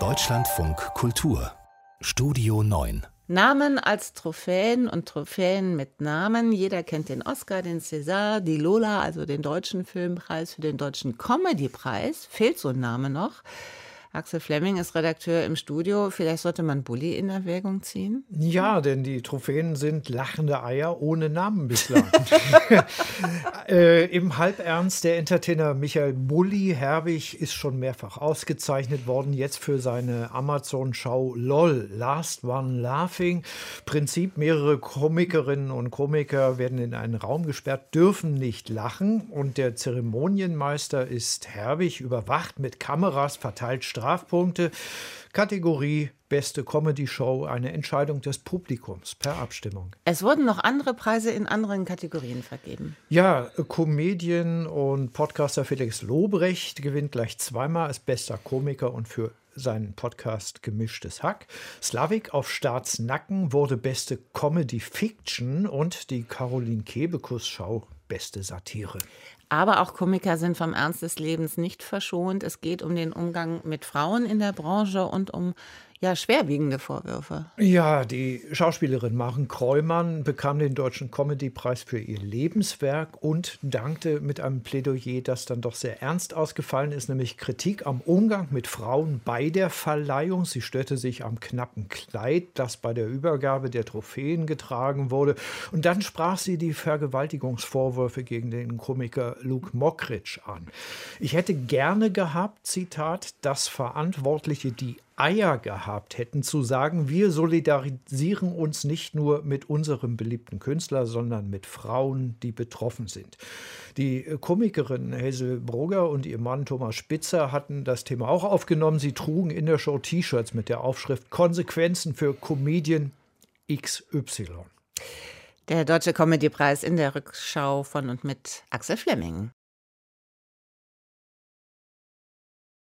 Deutschlandfunk Kultur Studio 9 Namen als Trophäen und Trophäen mit Namen. Jeder kennt den Oscar, den César, die Lola, also den deutschen Filmpreis für den deutschen Comedypreis. Fehlt so ein Name noch. Axel Fleming ist Redakteur im Studio. Vielleicht sollte man Bulli in Erwägung ziehen? Ja, denn die Trophäen sind lachende Eier ohne Namen bislang. äh, Im Halbernst, der Entertainer Michael Bulli Herbig ist schon mehrfach ausgezeichnet worden, jetzt für seine Amazon-Schau LOL, Last One Laughing. Prinzip, mehrere Komikerinnen und Komiker werden in einen Raum gesperrt, dürfen nicht lachen und der Zeremonienmeister ist Herbig, überwacht mit Kameras, verteilt Strafen Strafpunkte. Kategorie Beste Comedy Show, eine Entscheidung des Publikums per Abstimmung. Es wurden noch andere Preise in anderen Kategorien vergeben. Ja, Comedian und Podcaster Felix Lobrecht gewinnt gleich zweimal als bester Komiker und für seinen Podcast Gemischtes Hack. Slavik auf Staatsnacken wurde beste Comedy Fiction und die Caroline Kebekus Schau beste Satire. Aber auch Komiker sind vom Ernst des Lebens nicht verschont. Es geht um den Umgang mit Frauen in der Branche und um ja schwerwiegende Vorwürfe. Ja, die Schauspielerin Maren Kreumann bekam den Deutschen Comedy-Preis für ihr Lebenswerk und dankte mit einem Plädoyer, das dann doch sehr ernst ausgefallen ist, nämlich Kritik am Umgang mit Frauen bei der Verleihung. Sie störte sich am knappen Kleid, das bei der Übergabe der Trophäen getragen wurde. Und dann sprach sie die Vergewaltigungsvorwürfe gegen den Komiker Luke Mockridge an. Ich hätte gerne gehabt, Zitat, dass Verantwortliche die Eier gehabt hätten zu sagen, wir solidarisieren uns nicht nur mit unserem beliebten Künstler, sondern mit Frauen, die betroffen sind. Die Komikerin Hazel Brugger und ihr Mann Thomas Spitzer hatten das Thema auch aufgenommen. Sie trugen in der Show T-Shirts mit der Aufschrift Konsequenzen für Comedian XY. Der Deutsche Comedypreis in der Rückschau von und mit Axel Fleming.